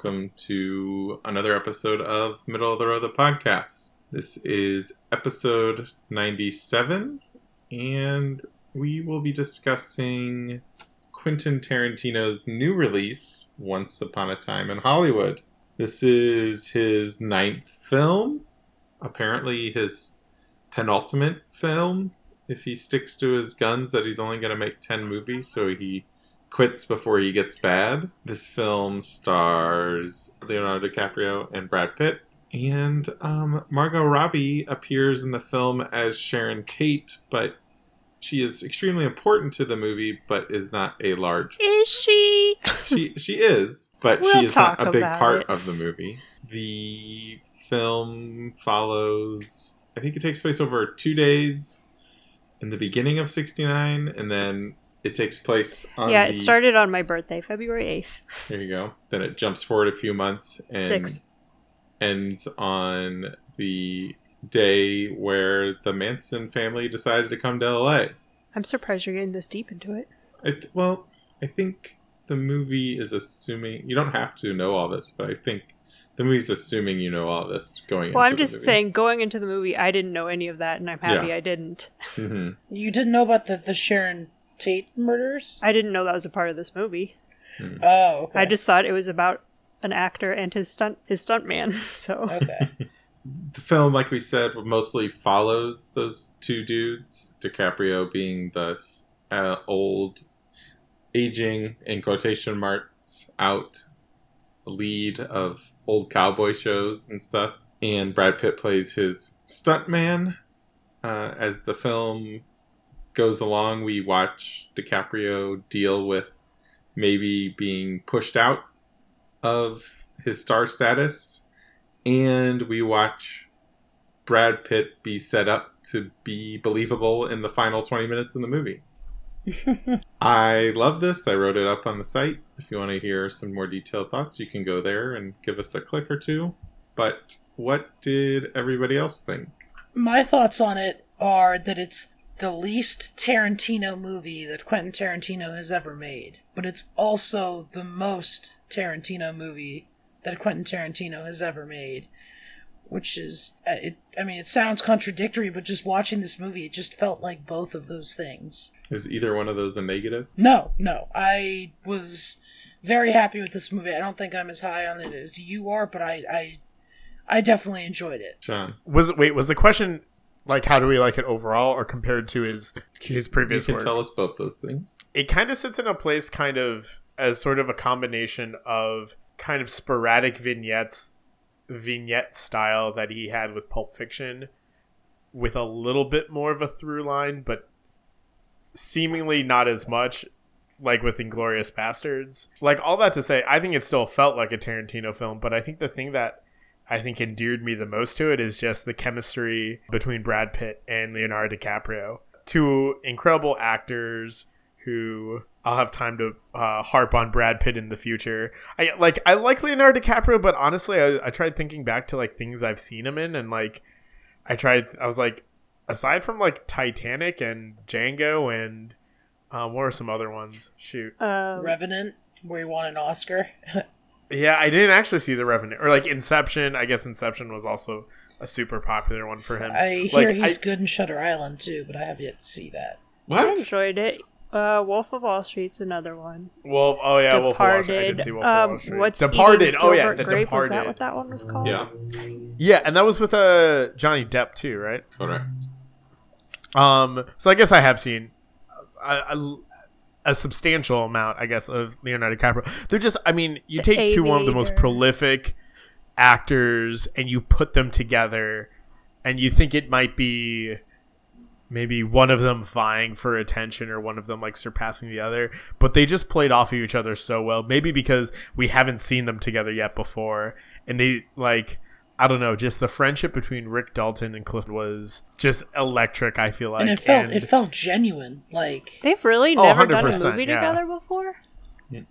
Welcome to another episode of Middle of the Road, the podcast. This is episode 97, and we will be discussing Quentin Tarantino's new release, Once Upon a Time in Hollywood. This is his ninth film, apparently his penultimate film. If he sticks to his guns, that he's only going to make 10 movies, so he quits before he gets bad. This film stars Leonardo DiCaprio and Brad Pitt. And um, Margot Robbie appears in the film as Sharon Tate, but she is extremely important to the movie, but is not a large. Is she? She she is, but We'll she is not a big part it. of the movie. The film follows. I think it takes place over two days, in the beginning of '69, and then it takes place on yeah, the, it started on my birthday, February 8th. There you go. Then it jumps forward a few months and Six. ends on the day where the Manson family decided to come to LA. I'm surprised you're getting this deep into it. I th- well, I think the movie is assuming you don't have to know all this, but I think the movie's assuming you know all this going. Well, into I'm the just movie. saying, going into the movie, I didn't know any of that, and I'm happy Yeah. I didn't. Mhm. You didn't know about the, the Sharon Tate murders? I didn't know that was a part of this movie. Oh, okay. I just thought it was about an actor and his stunt his stunt man. So Okay. The film, like we said, mostly follows those two dudes. DiCaprio being the uh, old, aging in quotation marks out lead of old cowboy shows and stuff, and Brad Pitt plays his stuntman. Uh, as the film goes along, we watch DiCaprio deal with maybe being pushed out of his star status, and we watch Brad Pitt be set up to be believable in the final 20 minutes in the movie. I love this. I wrote it up on the site. If you want to hear some more detailed thoughts, you can go there and give us a click or two. But what did everybody else think? My thoughts on it are that it's the least Tarantino movie that Quentin Tarantino has ever made, but it's also the most Tarantino movie that Quentin Tarantino has ever made. Which is, uh, it, I mean, it sounds contradictory, but just watching this movie, it just felt like both of those things. Is either one of those a negative? No, no. I was very happy with this movie. I don't think I'm as high on it as you are, but I I, I definitely enjoyed it. John, Was wait was the question like how do we like it overall or compared to his his previous you can work? tell us both those things. it kind of sits in a place kind of as sort of a combination of kind of sporadic vignettes vignette style that he had with Pulp Fiction with a little bit more of a through line but seemingly not as much like with Inglourious Basterds. Like all that to say, I think it still felt like a Tarantino film, but I think the thing that I think endeared me the most to it is just the chemistry between Brad Pitt and Leonardo DiCaprio. Two incredible actors who I'll have time to uh, harp on Brad Pitt in the future. I like I like Leonardo DiCaprio, but honestly, I, I tried thinking back to like things I've seen him in, and like I tried, I was like, aside from like Titanic and Django and um, what are some other ones? Shoot, um, Revenant, where he won an Oscar. yeah, I didn't actually see the Revenant or like Inception. I guess Inception was also a super popular one for him. I hear Like, he's I- good in Shutter Island too, but I have yet to see that. I enjoyed it. Uh, Wolf of Wall Street's another one. Wolf. Oh yeah, Wolf of Wall Street. I Departed. did see Wolf of um, Wall Street. what's Departed. Oh yeah, the Grape, Departed. Was that what that one was called? Yeah, Yeah, and that was with uh Johnny Depp too, right? correct. Um, so I guess I have seen a, a, a substantial amount, I guess, of Leonardo DiCaprio. They're just, I mean, you The take two one of the most prolific actors and you put them together, and you think it might be maybe one of them vying for attention or one of them like surpassing the other, but they just played off of each other so well. Maybe because we haven't seen them together yet before, and they like. I don't know, just the friendship between Rick Dalton and Cliff was just electric. I feel like, and it felt And it felt genuine. Like They've really Oh, never done a movie yeah. together before.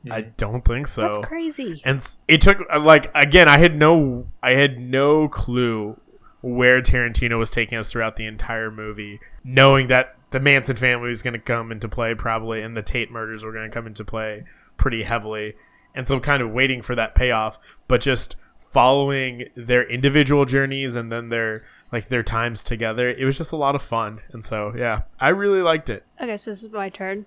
I don't think so. That's crazy. And it took uh, like again, I had no, I had no clue where Tarantino was taking us throughout the entire movie, knowing that the Manson family was going to come into play probably, and the Tate murders were going to come into play pretty heavily. and so kind of waiting for that payoff, but just following their individual journeys and then their like their times together. It was just a lot of fun, and so yeah, I really liked it. I guess this is my turn.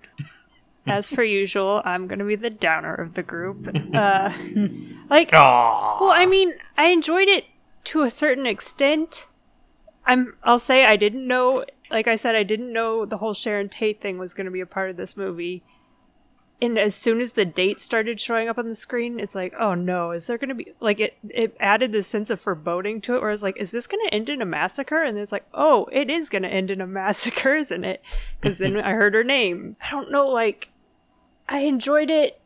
As per usual, I'm gonna be the downer of the group. Uh, like, Aww. well, I mean, I enjoyed it to a certain extent. I'm. I'll say I didn't know. Like I said, I didn't know the whole Sharon Tate thing was going to be a part of this movie. And as soon as the date started showing up on the screen, it's like, oh no, is there going to be like it? It added this sense of foreboding to it, where it's like, is this going to end in a massacre? And it's like, oh, it is going to end in a massacre, isn't it? Because then I heard her name. I don't know, like, I enjoyed it,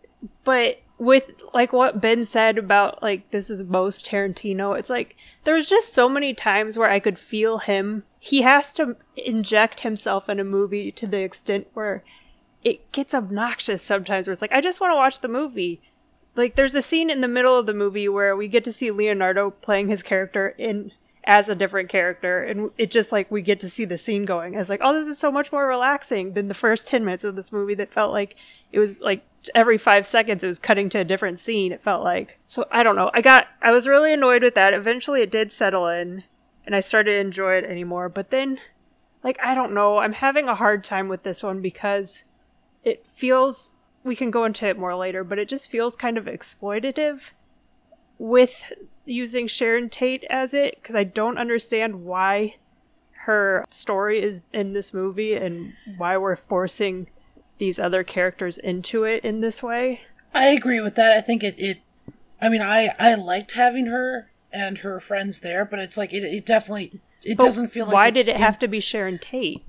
but with like what Ben said about like this is most Tarantino, it's like there was just so many times where I could feel him. He has to inject himself in a movie to the extent where it gets obnoxious sometimes where it's like I just want to watch the movie. Like there's a scene in the middle of the movie where we get to see Leonardo playing his character in as a different character and it just like we get to see the scene going. As like oh this is so much more relaxing than the first 10 minutes of this movie that felt like it was like every 5 seconds it was cutting to a different scene it felt like. So i don't know. I got i was really annoyed with that. Eventually it did settle in and i started to enjoy it anymore but then like i don't know. I'm having a hard time with this one because it feels we can go into it more later but it just feels kind of exploitative with using Sharon Tate as it because I don't understand why her story is in this movie and why we're forcing these other characters into it in this way. I agree with that. I think it, it I mean I I liked having her and her friends there, but it's like it, it definitely it But doesn't feel like why did it in- have to be Sharon Tate?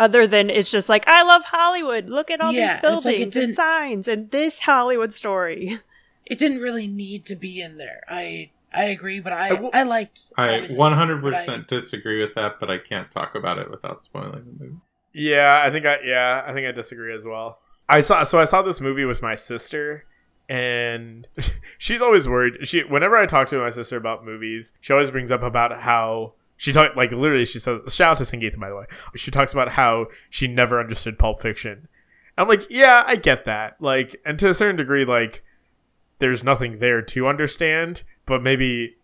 Other than it's just like I love Hollywood. Look at all Yeah, these it's like it buildings and signs and this Hollywood story. it didn't really need to be in there. I I agree, but I I will- I liked I 100% disagree with that, but I can't talk about it without spoiling the movie. Yeah, I think I yeah, I think I disagree as well. I saw so I saw this movie with my sister and she's always worried. She whenever I talk to my sister about movies, she always brings up about how she talked like literally she says shout out to Sangeetha by the way. She talks about how she never understood Pulp Fiction. I'm like, yeah, I get that. Like and to a certain degree like there's nothing there to understand, but maybe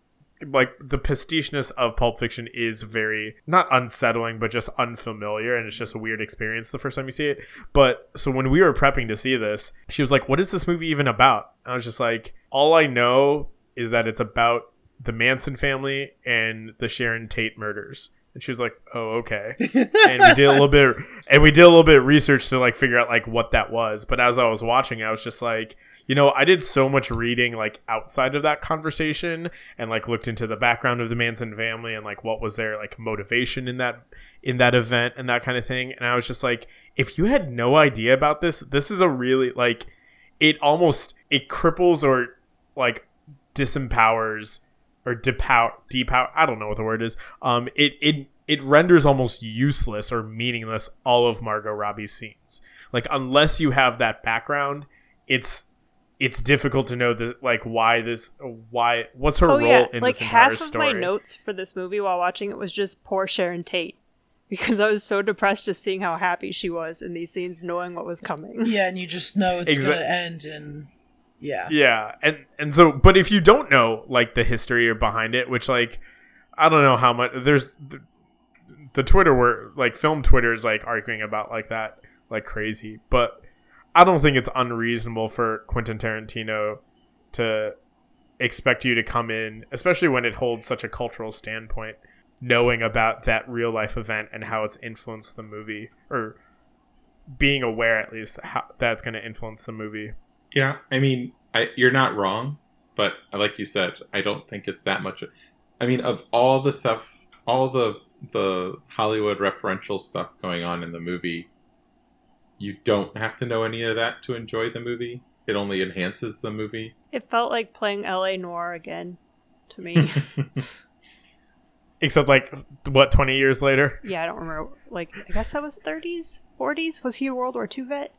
like the pasticheness of Pulp Fiction is very not unsettling, but just unfamiliar, and it's just a weird experience the first time you see it. But so when we were prepping to see this, she was like, "What is this movie even about?" I was just like, "All I know is that it's about the Manson family and the Sharon Tate murders." And she was like, "Oh, okay." and we did a little bit, and we did a little bit of research to like figure out like what that was. But as I was watching, I was just like, you know, I did so much reading like outside of that conversation, and like looked into the background of the Manson family and like what was their like motivation in that in that event and that kind of thing. And I was just like, if you had no idea about this, this is a really like it almost it cripples or like disempowers or depower depower I don't know what the word is. Um it it it renders almost useless or meaningless all of Margot Robbie's scenes. Like unless you have that background, it's it's difficult to know the like why this why what's her oh role yeah, in like this entire half of story. my notes for this movie while watching it was just poor Sharon Tate because I was so depressed just seeing how happy she was in these scenes, knowing what was coming. Yeah, and you just know it's Exa- gonna end in yeah. Yeah, and and so, but if you don't know like the history or behind it, which like I don't know how much there's the, the Twitter where like film Twitter is like arguing about like that like crazy, but I don't think it's unreasonable for Quentin Tarantino to expect you to come in, especially when it holds such a cultural standpoint, knowing about that real life event and how it's influenced the movie or being aware at least how that's going to influence the movie. Yeah, I mean, I, you're not wrong, but like you said, I don't think it's that much. I mean, of all the stuff, all the the Hollywood referential stuff going on in the movie, you don't have to know any of that to enjoy the movie. It only enhances the movie. It felt like playing L.A. Noire again to me. Except like what twenty years later. yeah, I don't remember. Like, I guess that was 30s, 40s. Was he a World War II vet?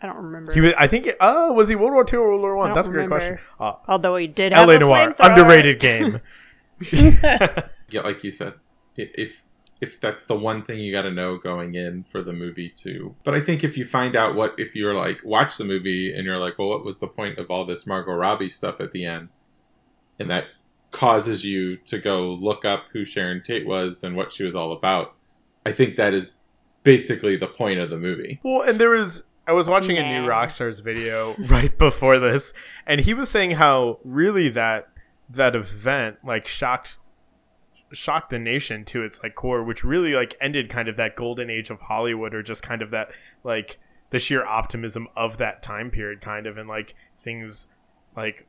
I don't remember. He was, I think. Oh, was he World War Two or World War One? I don't That's a great question. Uh, Although he did have L.A. a Noire, underrated game. yeah, like you said, if if that's the one thing you got to know going in for the movie too. But I think if you find out what if you're like watch the movie and you're like, well, what was the point of all this Margot Robbie stuff at the end, and that causes you to go look up who Sharon Tate was and what she was all about. I think that is basically the point of the movie. Well, and there was I was watching a new Rockstars video right before this, and he was saying how really that that event like shocked shocked the nation to its like core, which really like ended kind of that golden age of Hollywood, or just kind of that like the sheer optimism of that time period, kind of, and like things like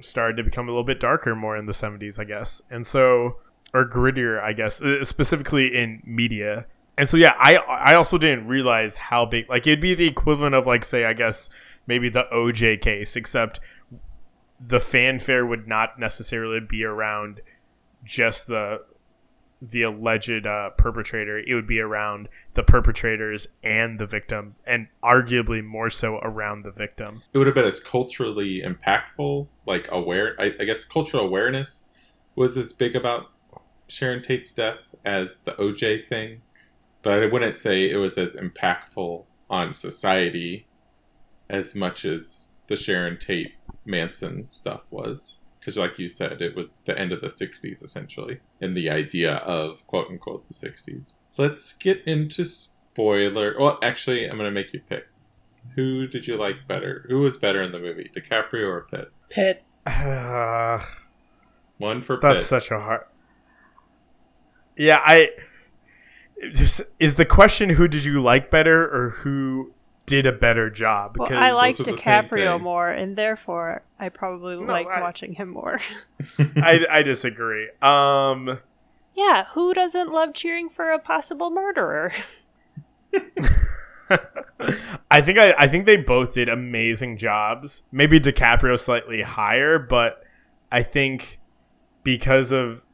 started to become a little bit darker more in the 70s, I guess, and so or grittier, I guess, uh, specifically in media. And so yeah, I I also didn't realize how big like it'd be the equivalent of like say I guess maybe the OJ case except the fanfare would not necessarily be around just the the alleged uh, perpetrator. It would be around the perpetrators and the victim, and arguably more so around the victim. It would have been as culturally impactful, like aware. I, I guess cultural awareness was as big about Sharon Tate's death as the OJ thing, but I wouldn't say it was as impactful on society as much as the Sharon Tate Manson stuff was. Because, like you said, it was the end of the 60s, essentially, and the idea of quote unquote the 60s. Let's get into spoiler. Well, actually, I'm going to make you pick. Who did you like better? Who was better in the movie, DiCaprio or Pitt? Pitt. Uh, One for that's Pitt. such a hard. Yeah, I it just is the question who did you like better or who did a better job? Well, I like those are the same DiCaprio more, and therefore I probably No, like I- watching him more. I, I disagree. Um, yeah, who doesn't love cheering for a possible murderer? I think I, I think they both did amazing jobs. Maybe DiCaprio slightly higher, but I think because of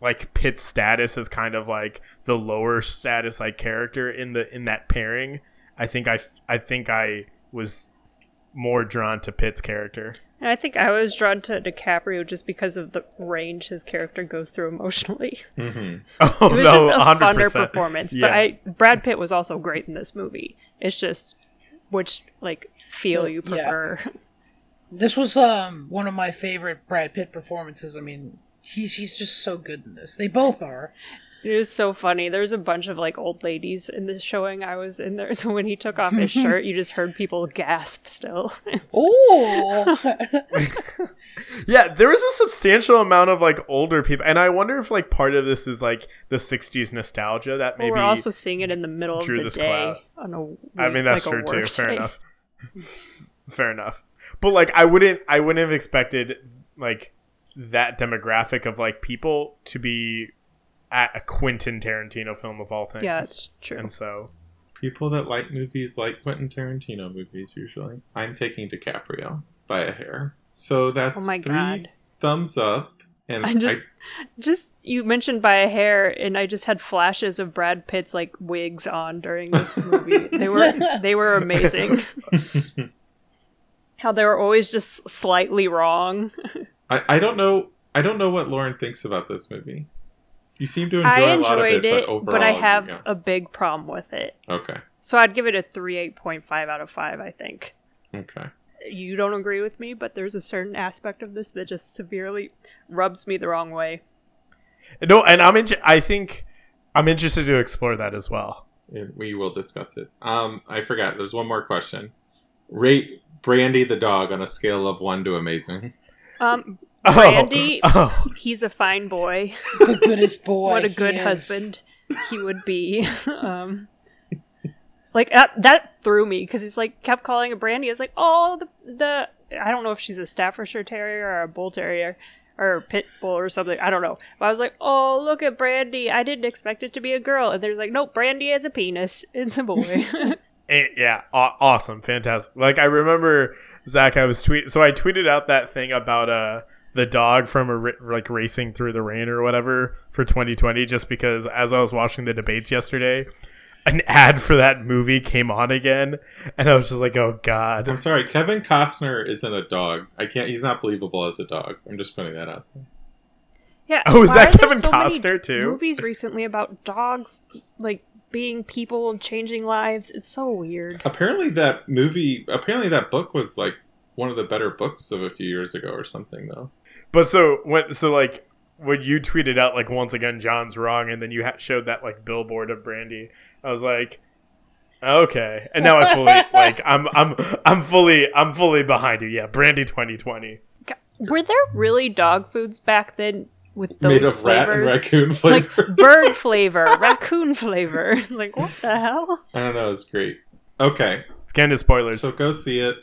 like Pitt's status as kind of like the lower status like character in the in that pairing, I think I I think I was more drawn to Pitt's character. And I think I was drawn to DiCaprio just because of the range his character goes through emotionally. hmm Oh It was no, just a 100%. funner performance. Yeah. But I Brad Pitt was also great in this movie. It's just which like feel Well, you yeah. prefer. This was um one of my favorite Brad Pitt performances. I mean, he's he's just so good in this. They both are. It was so funny. There's a bunch of like old ladies in this showing I was in there. So when he took off his shirt, you just heard people gasp still. It's- Ooh. Yeah, there was a substantial amount of like older people, and I wonder if like part of this is like the '60s nostalgia that Well, maybe. we're also seeing it in the middle of the this day cloud. on a I mean, that's like true too. work Fair day. enough. Fair enough. But like, I wouldn't, I wouldn't have expected like that demographic of like people to be at a Quentin Tarantino film of all things. Yeah, it's true. And so, People that like movies like Quentin Tarantino movies, usually. I'm taking DiCaprio by a hair. So that's Oh my three God. thumbs up. And I just, just you mentioned by a hair, and I just had flashes of Brad Pitt's like wigs on during this movie. they were they were amazing. How they were always just slightly wrong. I, I don't know. I don't know what Lauren thinks about this movie. You seem to enjoy I a lot of enjoyed it, it, but overall, but I have yeah. a big problem with it. okay, So I'd give it a three eight point five out of five. I think okay. you don't agree with me, but there's a certain aspect of this that just severely rubs me the wrong way. no, and I'm in, I think I'm interested to explore that as well. And we will discuss it. Um, I forgot. There's one more question. Rate Brandy the dog on a scale of one to amazing. Um, Oh, Brandy- oh, he's a fine boy. the goodest boy. what a he good is. husband he would be. um, like that, that threw me because he's like kept calling her Brandy. It's like, oh, the the I don't know if she's a Staffordshire Terrier or a Bull Terrier or a Pit Bull or something. I don't know. But I was like, oh, look at Brandy. I didn't expect it to be a girl. And there's like, nope, Brandy has a penis. It's a boy. Eh, yeah, aw- awesome, fantastic. Like I remember Zach, I was tweet, so I tweeted out that thing about uh the dog from a ra- like racing through the rain or whatever for 2020, just because as I was watching the debates yesterday, an ad for that movie came on again, and I was just like, oh god. I'm sorry, Kevin Costner isn't a dog. I can't. He's not believable as a dog. I'm just putting that out there. Yeah. Oh, is that Kevin so many Costner, too? Movies recently about dogs like being people and changing lives. It's so weird. Apparently, that movie, apparently, that book was like one of the better books of a few years ago or something, though. But so when so like when you tweeted out like once again John's wrong, and then you ha- showed that like billboard of Brandy, I was like, okay, and now I fully like I'm I'm I'm fully I'm fully behind you. Yeah, Brandy 2020. Were there really dog foods back then with those Made of rat and flavors? raccoon like bird flavor, raccoon flavor. Like what the hell? I don't know. It's great. Okay, Let's get spoilers. so go see it.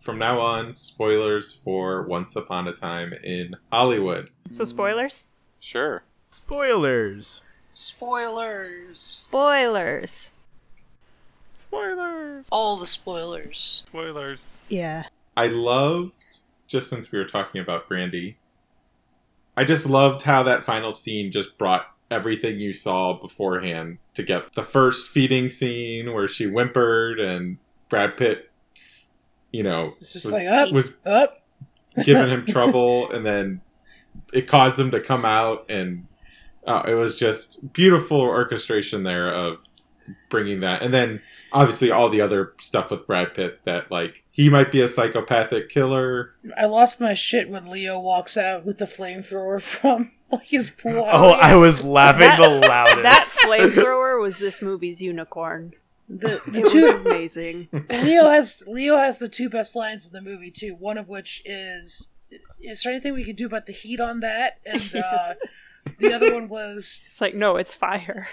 From now on, spoilers for Once Upon a Time in Hollywood. So spoilers? Sure. spoilers. Spoilers. Spoilers. Spoilers. All the spoilers. Spoilers. Yeah. I loved, just since we were talking about Brandy, I just loved how that final scene just brought everything you saw beforehand to get the first feeding scene where she whimpered and Brad Pitt, you know, was, like up, was up. giving him trouble and then it caused him to come out and uh, it was just beautiful orchestration there of bringing that and then obviously all the other stuff with brad pitt that like he might be a psychopathic killer I lost my shit when Leo walks out with the flamethrower from like his pool Oh. I was laughing That- the loudest. That flamethrower was this movie's unicorn. the, the It was two amazing. Leo has Leo has the two best lines in the movie too. One of which is, "Is there anything we can do about the heat on that?" And uh, the other one was It's like, no, it's fire.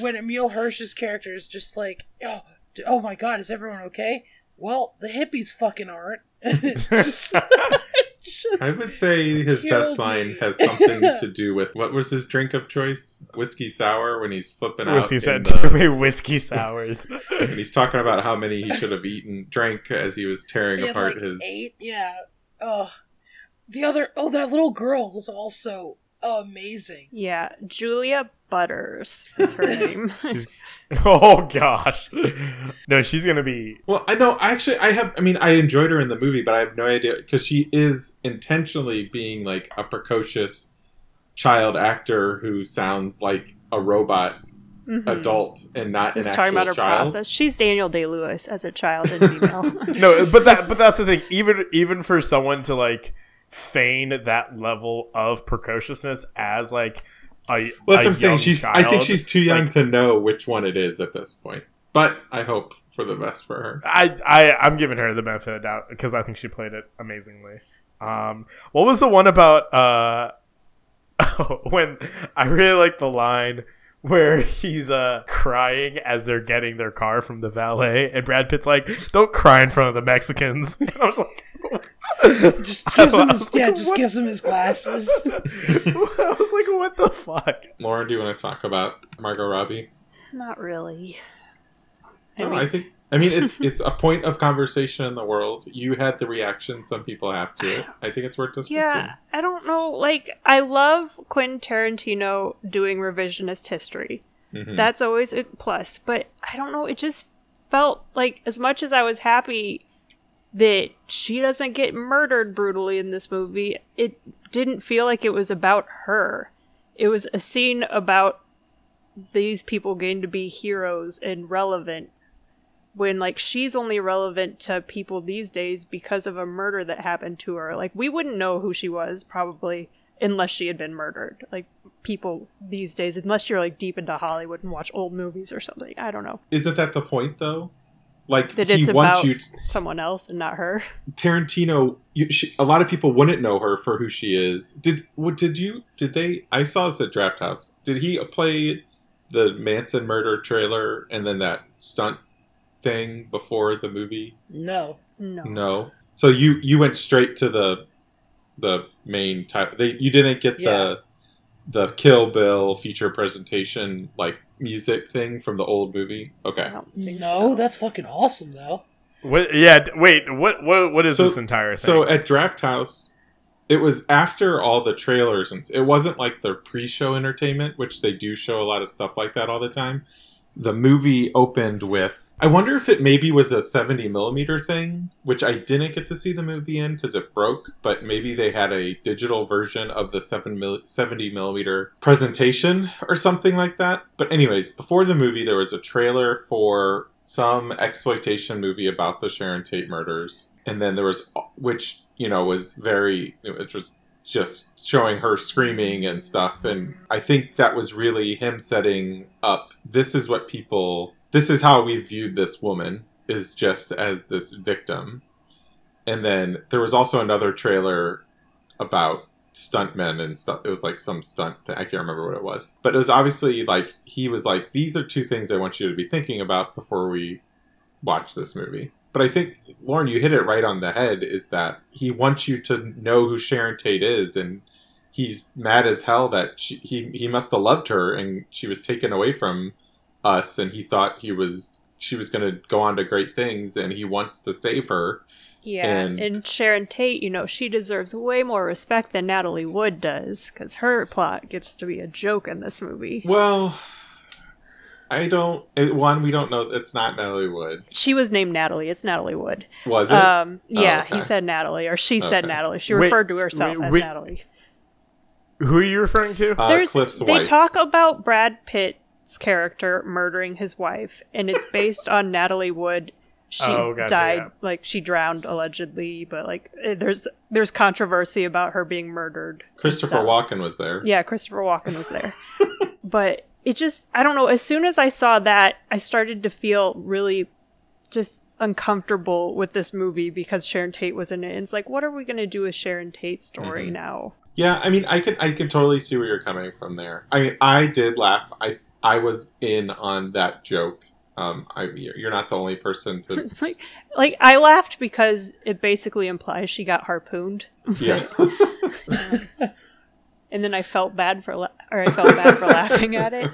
When Emile Hirsch's character is just like, "Oh, oh my God, is everyone okay?" Well, the hippies fucking aren't. just, just- i would say his Killed best line me. has something to do with what was his drink of choice whiskey sour when he's flipping out whiskey in said the- whiskey sours. and he's talking about how many he should have eaten drank as he was tearing he had apart like his eight. Yeah. Oh, the other. Oh, that little girl was also amazing. Yeah, Julia Butters is her name. She's, oh gosh, no, she's gonna be. Well, I know. I actually, I have. I mean, I enjoyed her in the movie, but I have no idea because she is intentionally being like a precocious child actor who sounds like a robot Mhm. adult and not Who's an talking actual about her child. process. She's Daniel Day Lewis as a child and female. No, but that but that's the thing. Even even for someone to like feign that level of precociousness as like a Well, that's a what I'm saying. She's. I think she's too young like- to know which one it is at this point. But I hope for the best for her. I, I I'm giving her the benefit of the doubt because I think she played it amazingly. Um, what was the one about uh when I really like the line where he's uh crying as they're getting their car from the valet and Brad Pitt's like, "Don't cry in front of the Mexicans." And I was like, Just gives him his was like, yeah, just what? gives him his glasses. I was like, "What the fuck?" Laura, do you want to talk about Margot Robbie? Not really. I No, mean, I think. I mean, it's it's a point of conversation in the world. You had the reaction some people have to it. I think it's worth discussing. yeah, I don't know. Like, I love Quentin Tarantino doing revisionist history. Mhm. That's always a plus. But I don't know. It just felt like, as much as I was happy that she doesn't get murdered brutally in this movie, it didn't feel like it was about her. It was a scene about these people getting to be heroes and relevant when like she's only relevant to people these days because of a murder that happened to her. Like we wouldn't know who she was probably unless she had been murdered. Like people these days unless you're like deep into hollywood and watch old movies or something. I don't know. Isn't that the point, though? Like that he it's wants about you. To, someone else and not her Tarantino. You, she, a lot of people wouldn't know her for who she is. Did what? Did you? Did they? I saw this at Drafthouse. Did he play the Manson murder trailer and then that stunt thing before the movie? No. no No. So you you went straight to the the main type. They you didn't get Yeah. the the Kill Bill feature presentation like music thing from the old movie. Okay. No, so. that's fucking awesome though. What, yeah, wait. What what what is So- this entire thing? So at Drafthouse, it was after all the trailers and it wasn't like the pre-show entertainment, which they do show a lot of stuff like that all the time. The movie opened with. I wonder if it maybe was a 70 millimeter thing, which I didn't get to see the movie in because it broke, but maybe they had a digital version of the 7 70 millimeter presentation or something like that. But, anyways, before the movie, there was a trailer for some exploitation movie about the Sharon Tate murders. And then there was, which, you know, was very, it was just showing her screaming and stuff. And I think that was really him setting up this is what people, this is how we viewed this woman, is just as this victim. And then there was also another trailer about stuntmen and stuff. It was like some stunt thing. I can't remember what it was. But it was obviously like, he was like, these are two things I want you to be thinking about before we watch this movie. But I think Lauren, you hit it right on the head. Is that he wants you to know who Sharon Tate is, and he's mad as hell that she, he he must have loved her, and she was taken away from us, and he thought he was she was going to go on to great things, and he wants to save her. Yeah, And- and, Sharon Tate, you know, she deserves way more respect than Natalie Wood does, because her plot gets to be a joke in this movie. Well, I don't. It, one, we don't know. It's not Natalie Wood. She was named Natalie. It's Natalie Wood. Was it? Um, yeah, okay. he said Natalie, or she said Natalie. She Wait, referred to herself wait, as wait. Natalie. Who are you referring to? uh, There's Cliff's they talk about Brad Pitt's character murdering his wife, and it's based on Natalie Wood. She Oh, gotcha, died yeah. like she drowned allegedly, but like eh, there's there's controversy about her being murdered. Christopher. Walken was there. Yeah, Christopher Walken was there. but it just I don't know, as soon as I saw that, I started to feel really just uncomfortable with this movie because Sharon Tate was in it. And it's like, what are we gonna do with Sharon Tate's story Mhm. now? Yeah, I mean, I could I could totally see where you're coming from there. I mean, I did laugh. I I was in on that joke. Um, I you're not the only person to It's like like I laughed because it basically implies she got harpooned. yeah. And then I felt bad for la- or I felt bad for laughing at it.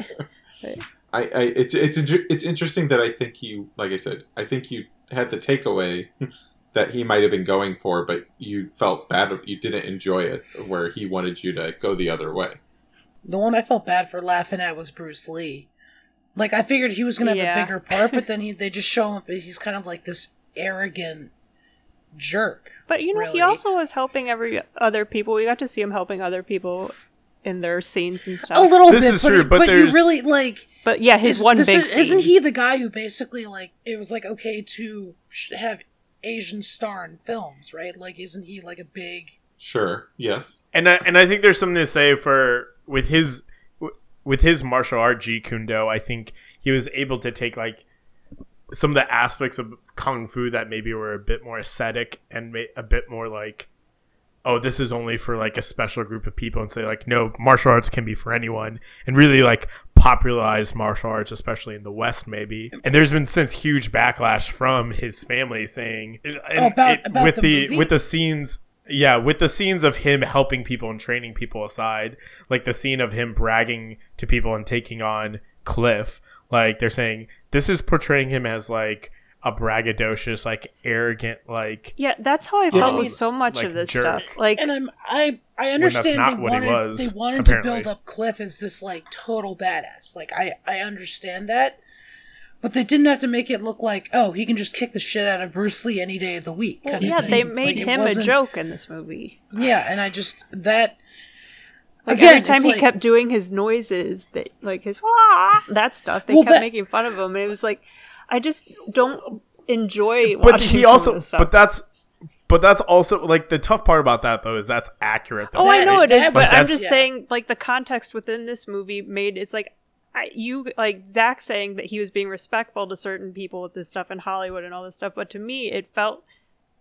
I, I it's it's it's interesting that I think you like I said I think you had the takeaway that he might have been going for, but you felt bad. You didn't enjoy it, where he wanted you to go the other way. The one I felt bad for laughing at was Bruce Lee. Like I figured he was gonna have Yeah. a bigger part, but then he, they just show him. He's kind of like this arrogant jerk. But you know, Really? he also was helping every other people. We got to see him helping other people in their scenes and stuff. A little This bit, is but, true, but but you really like. But yeah, his is- one this big is, isn't he the guy who basically like it was like okay to sh- have Asian star in films, right? Like, isn't he like a big? Sure. Yes. and I, and I think there's something to say for with his with his martial art Jeet Kune Do. I think he was able to take like some of the aspects of kung fu that maybe were a bit more ascetic and ma- a bit more like oh this is only for like a special group of people and say like no martial arts can be for anyone. And really like popularized martial arts especially in the west maybe. And there's been since huge backlash from his family saying and Oh, about- about with the the with the scenes yeah with the scenes of him helping people and training people aside like the scene of him bragging to people and taking on cliff like they're saying this is portraying him as like a braggadocious like arrogant like Yeah, that's how I felt I with so much like, of this jerk. stuff. Like, And I'm I I that's understand not they what he wanted was, they wanted to build up Cliff as this like total badass. Like I I understand that, but they didn't have to make it look like oh he can just kick the shit out of Bruce Lee any day of the week. well, yeah, they made it him a joke in this movie. Yeah, and I just that Like Again, every time he like- kept doing his noises, that like his wah, that stuff, they Well, kept that- making fun of him. And it was like, I just don't enjoy. but watching he also but that's but that's also like the tough part about that though is that's accurate though, Oh, I know it is, but Like, I'm just yeah. saying, like the context within this movie made it's like I, you like Zach saying that he was being respectful to certain people with this stuff in Hollywood and all this stuff, but to me, it felt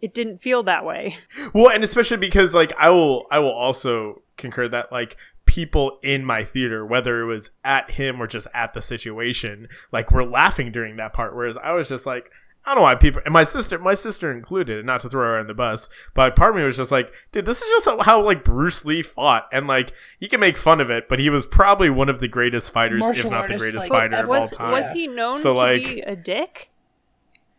it didn't feel that way. Well, and especially because like I will I will also concur that like people in my theater, whether it was at him or just at the situation, like were laughing during that part. Whereas I was just like, I don't know why people and my sister, my sister included, and not to throw her on the bus, but part of me was just like, dude, this is just how, how like Bruce Lee fought, and like you can make fun of it, but he was probably one of the greatest fighters, if Martial not the greatest like- fighter of was all time. was he known So, to like- be a dick?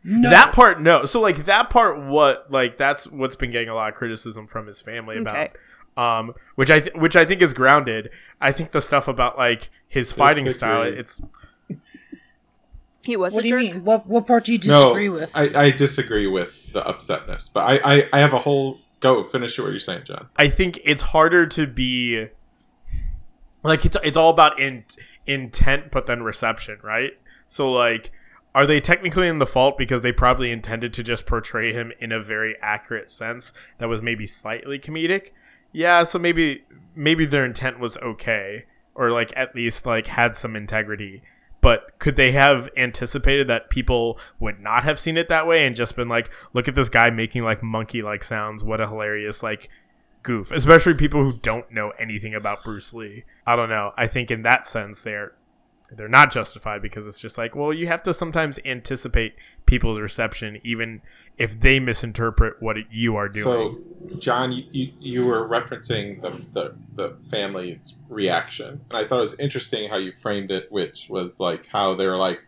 no That part, no. So like that part, what like that's what's been getting a lot of criticism from his family about, Okay. Um, which I th- which I think is grounded. I think the stuff about like his fighting style, it's He was What a do you jerk. mean? What what part do you disagree no, with? I, I disagree with the upsetness, but I, I, I have a whole go finish what you're saying, John. I think it's harder to be like it's it's all about in, intent but then reception, right? So like are they technically in the fault because they probably intended to just portray him in a very accurate sense that was maybe slightly comedic? Yeah, so maybe maybe their intent was okay or like at least like had some integrity. But could they have anticipated that people would not have seen it that way and just been like, look at this guy making like monkey like sounds. What a hilarious like goof. Especially people who don't know anything about Bruce Lee. I don't know. I think in that sense they're they're not justified because it's just like, well, you have to sometimes anticipate people's reception even if they misinterpret what you are doing. So, John, you, you, you were referencing the, the, the family's reaction. And I thought it was interesting how you framed it, which was like how they were like,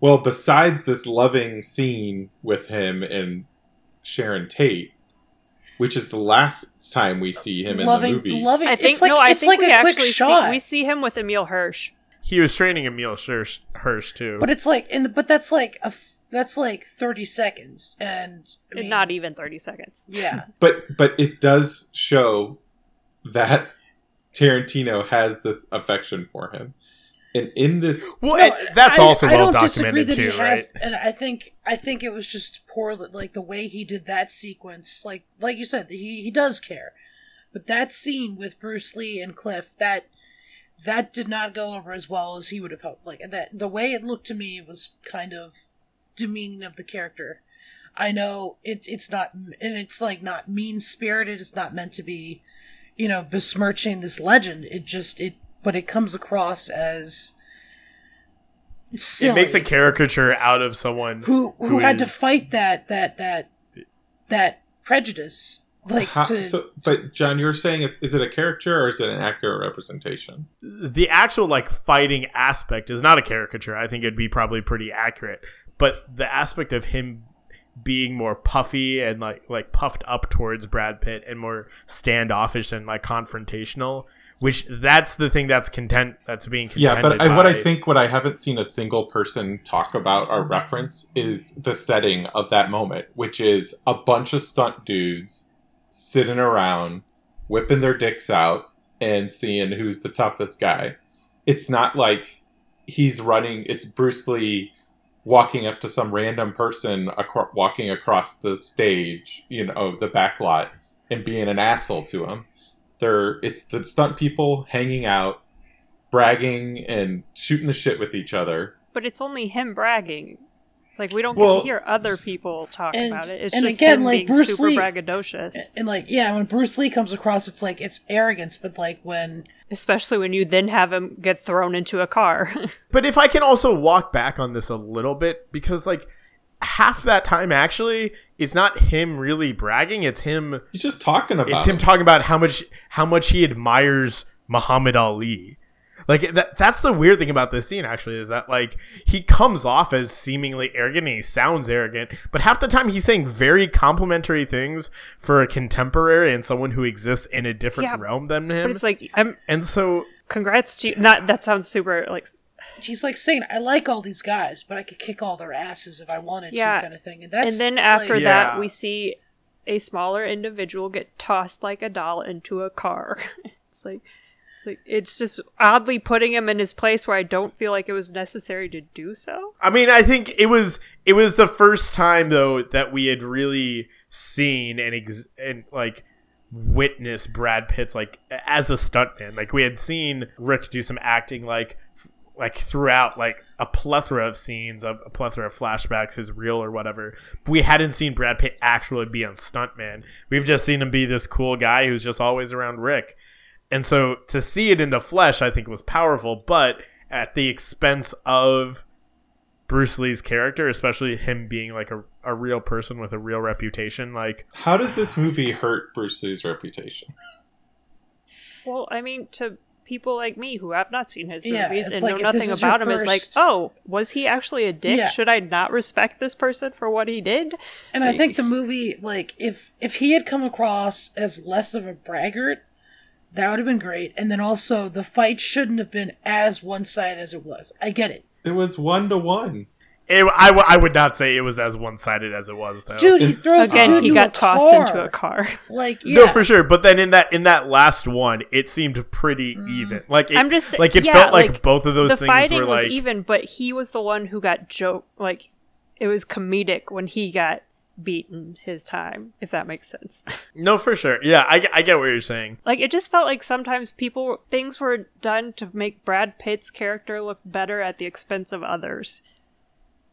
well, besides this loving scene with him and Sharon Tate, which is the last time we see him loving, in the movie. loving. I think it's like no. I it's think like we a quick shot. see we see him with Emile Hirsch. He was training Emile Hirsch, Hirsch too. But it's like, in the, but that's like a, f- that's like thirty seconds, and I mean, Not even thirty seconds. Yeah, but but it does show that Tarantino has this affection for him. And in this well, No, it- that's I- also I well don't disagree documented that he too, right? has- And I think I think it was just poor, like the way he did that sequence. Like like you said, he he does care, but that scene with Bruce Lee and Cliff that that did not go over as well as he would have hoped. Like that, the way it looked to me was kind of demeaning of the character. I know it, it's not, and it's like not mean spirited. It's not meant to be, you know, besmirching this legend. It just it, but it comes across as silly It makes a caricature out of someone who who, who had to fight that that that that prejudice like how, to so, but John, you're saying it's, is it a character or is it an accurate representation? the actual like fighting aspect is not a caricature. I think it'd be probably pretty accurate. But the aspect of him being more puffy and like like puffed up towards Brad Pitt and more standoffish and like confrontational, which that's the thing that's content that's being Yeah, but I, what I think what I haven't seen a single person talk about or reference is the setting of that moment, which is a bunch of stunt dudes sitting around, whipping their dicks out and seeing who's the toughest guy. It's not like he's running. It's Bruce Lee walking up to some random person acro- walking across the stage, you know, the back lot, and being an asshole to him. They're it's the stunt people hanging out, bragging and shooting the shit with each other. But it's only him bragging. It's like we don't get to hear other people talk And- about it. It's and just again, him like, being Bruce super Lee- braggadocious, and like yeah when bruce lee comes across it's like it's arrogance but like when especially when you then have him get thrown into a car. But if I can also walk back on this a little bit, because like half that time actually it's not him really bragging, it's him He's just talking about it's him talking about how much how much he admires Muhammad Ali. Like that that's the weird thing about this scene actually is that like he comes off as seemingly arrogant and he sounds arrogant, but half the time he's saying very complimentary things for a contemporary and someone who exists in a different Yeah, realm than but him. it's like I'm and so congrats to you. Not that sounds super like he's like saying i like all these guys but i could kick all their asses if i wanted Yeah. to kind of thing and that's and then after like, Yeah. that we see a smaller individual get tossed like a doll into a car it's like it's like it's just oddly putting him in his place where i don't feel like it was necessary to do so I mean, I think it was it was the first time though that we had really seen and ex- and like witness Brad Pitt's like as a stuntman. Like we had seen Rick do some acting like like throughout like a plethora of scenes, a, a plethora of flashbacks, his reel or whatever. But we hadn't seen Brad Pitt actually be on stuntman. We've just seen him be this cool guy who's just always around Rick. And so to see it in the flesh, I think was powerful, but at the expense of Bruce Lee's character, especially him being like a, a real person with a real reputation. Like, How does this movie hurt Bruce Lee's reputation? well i mean to people like me who have not seen his Yeah, movies it's and like, know nothing about him is like oh was he actually a dick Yeah. should i not respect this person for what he did and i think the movie like if if he had come across as less of a braggart that would have been great and then also the fight shouldn't have been as one-sided as it was i get it It was one to one. It, I, w- I would not say it was as one sided as it was though. Dude, he throws Again, dude he got tossed car. into a car. Like, yeah. No, for sure. But then in that in that last one, it seemed pretty mm. even. Like it, I'm just like it yeah, felt like, like, both of those the things fighting were was like even, but he was the one who got joke. Like it was comedic when he got beaten his time, if that makes sense. no, for sure. Yeah, I, I get what you're saying. like it just felt like sometimes people things were done to make Brad Pitt's character look better at the expense of others.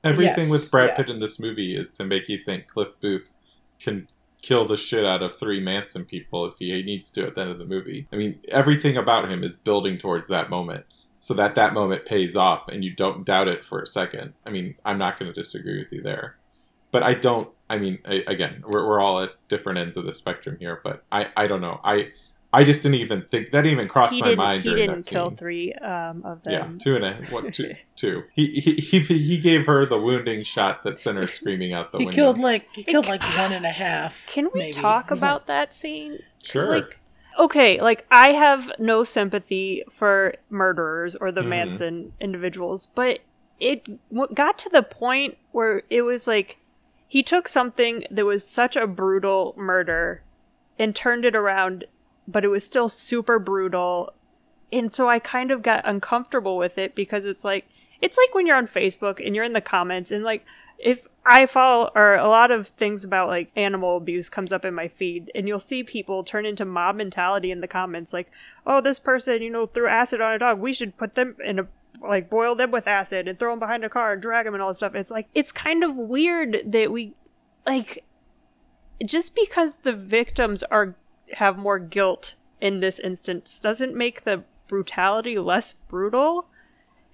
Everything Yes, with Brad yeah. Pitt in this movie is to make you think Cliff Booth can kill the shit out of three Manson people if he needs to at the end of the movie. I mean, everything about him is building towards that moment. So that that moment pays off and you don't doubt it for a second. I mean, I'm not going to disagree with you there. But I don't, I mean, I, again, we're, we're all at different ends of the spectrum here, but I, I don't know. I I just didn't even think, that even crossed He my mind He during didn't that kill scene. three um, of them. Yeah, them. two and a what two two. He he he he gave her the wounding shot that sent her screaming out the he window. killed like he killed like one and a half. Can we maybe. talk about that scene? sure. Like, okay, like I have no sympathy for murderers or the Mhm. Manson individuals, but it got to the point where it was like he took something that was such a brutal murder and turned it around, but it was still super brutal. And so I kind of got uncomfortable with it because it's like it's like when you're on Facebook and you're in the comments and like if I follow or a lot of things about like animal abuse comes up in my feed and you'll see people turn into mob mentality in the comments like, oh this person, you know, threw acid on a dog. We should put them in a like boil them with acid and throw them behind a car and drag them and all this stuff. It's like it's kind of weird that we like just because the victims are have more guilt in this instance doesn't make the brutality less brutal.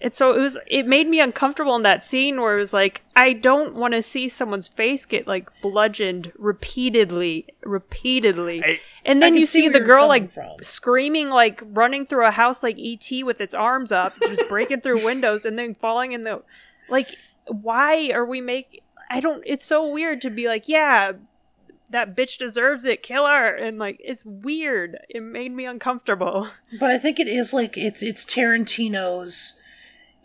And so it was it made me uncomfortable in that scene where it was like I don't want to see someone's face get like bludgeoned repeatedly repeatedly. I- and then you see see the girl like from. screaming like running through a house like ET with its arms up, just breaking through windows and then falling in the like why are we making I don't it's so weird to be like, yeah, that bitch deserves it, kill her and like it's weird. It made me uncomfortable. But I think it is like it's it's Tarantino's.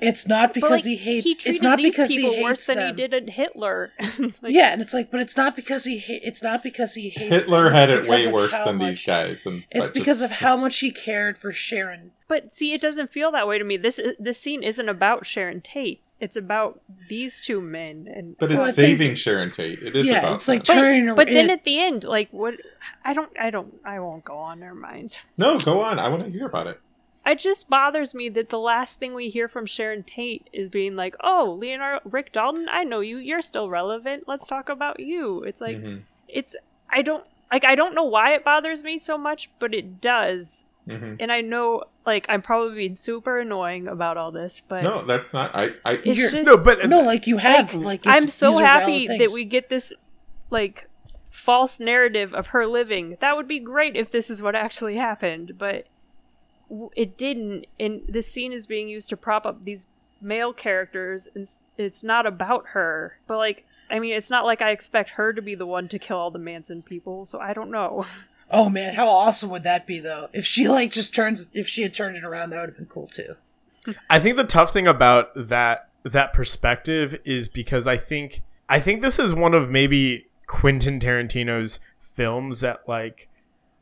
It's not But, because like, he hates. he it's not because he people hates worse than he did at Hitler. Like- yeah, and it's like, but it's not because he. Ha- it's not because he hates. Hitler them, had it way worse than much- these guys, and It's because just- of how much he cared for Sharon. But see, it doesn't feel that way to me. This uh, this scene isn't about Sharon Tate. It's about these two men, and But Well, it's think- saving Sharon Tate. It is Yeah, about it's like that. but, turning. but then it- at the end, like what? I don't, I don't, I won't go on. Never mind. no, go on. I want to hear about it. It just bothers me that the last thing we hear from Sharon Tate is being like, "Oh, Leonardo Rick Dalton, I know you. You're still relevant. Let's talk about you." It's like Mhm. it's I don't like I don't know why it bothers me so much, but it does. Mhm. And I know like I'm probably being super annoying about all this, but No, that's not. I. I it's just no, but no, like you have like. it's- I'm so happy that we get this like false narrative of her living. That would be great if this is what actually happened, but w- it didn't. And this scene is being used to prop up these male characters, and it's not about her. But like, I mean, it's not like I expect her to be the one to kill all the Manson people. So I don't know. Oh man, how awesome would that be though? If she like just turns, if she had turned it around, that would have been cool too. I think the tough thing about that that perspective is because I think I think this is one of maybe Quentin Tarantino's films that like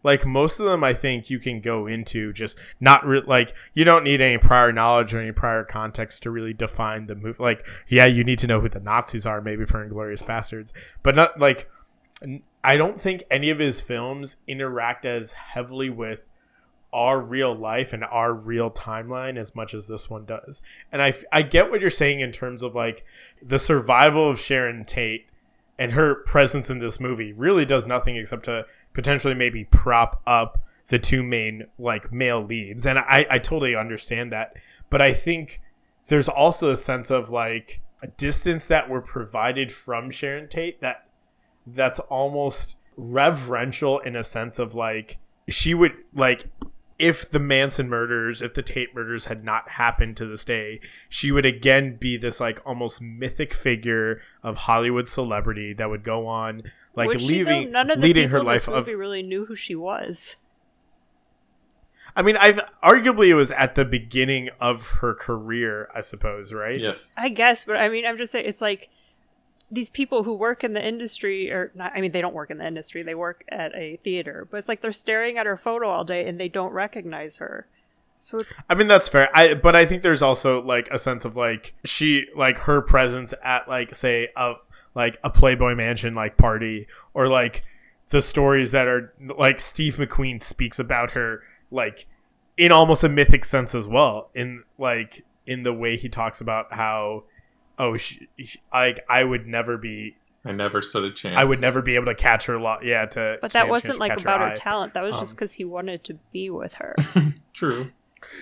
like most of them I think you can go into just not re- like you don't need any prior knowledge or any prior context to really define the movie like yeah you need to know who the Nazis are maybe for Inglourious Basterds but not like I don't think any of his films interact as heavily with our real life and our real timeline as much as this one does. And I, I get what you're saying in terms of like the survival of Sharon Tate and her presence in this movie really does nothing except to potentially maybe prop up the two main like male leads. And I, I totally understand that. But I think there's also a sense of like a distance that were provided from Sharon Tate that that's almost reverential in a sense of like she would like if the Manson murders, if the Tate murders had not happened to this day, she would again be this like almost mythic figure of Hollywood celebrity that would go on like Would she, leaving none of the leading her in life this of movie really knew who she was. I mean, I've arguably it was at the beginning of her career, I suppose, right? Yes. I guess, but I mean, I'm just saying, it's like these people who work in the industry, or not, I mean, they don't work in the industry, they work at a theater, but it's like they're staring at her photo all day and they don't recognize her. So it's, I mean that's fair. I but I think there's also like a sense of like she like her presence at like say a like a Playboy Mansion like party or like the stories that are like Steve McQueen speaks about her like in almost a mythic sense as well in like in the way he talks about how oh she, she, like I would never be I never stood a chance. I would never be able to catch her lot yeah to but that wasn't like about her eye. talent. That was just Um, because he wanted to be with her. True.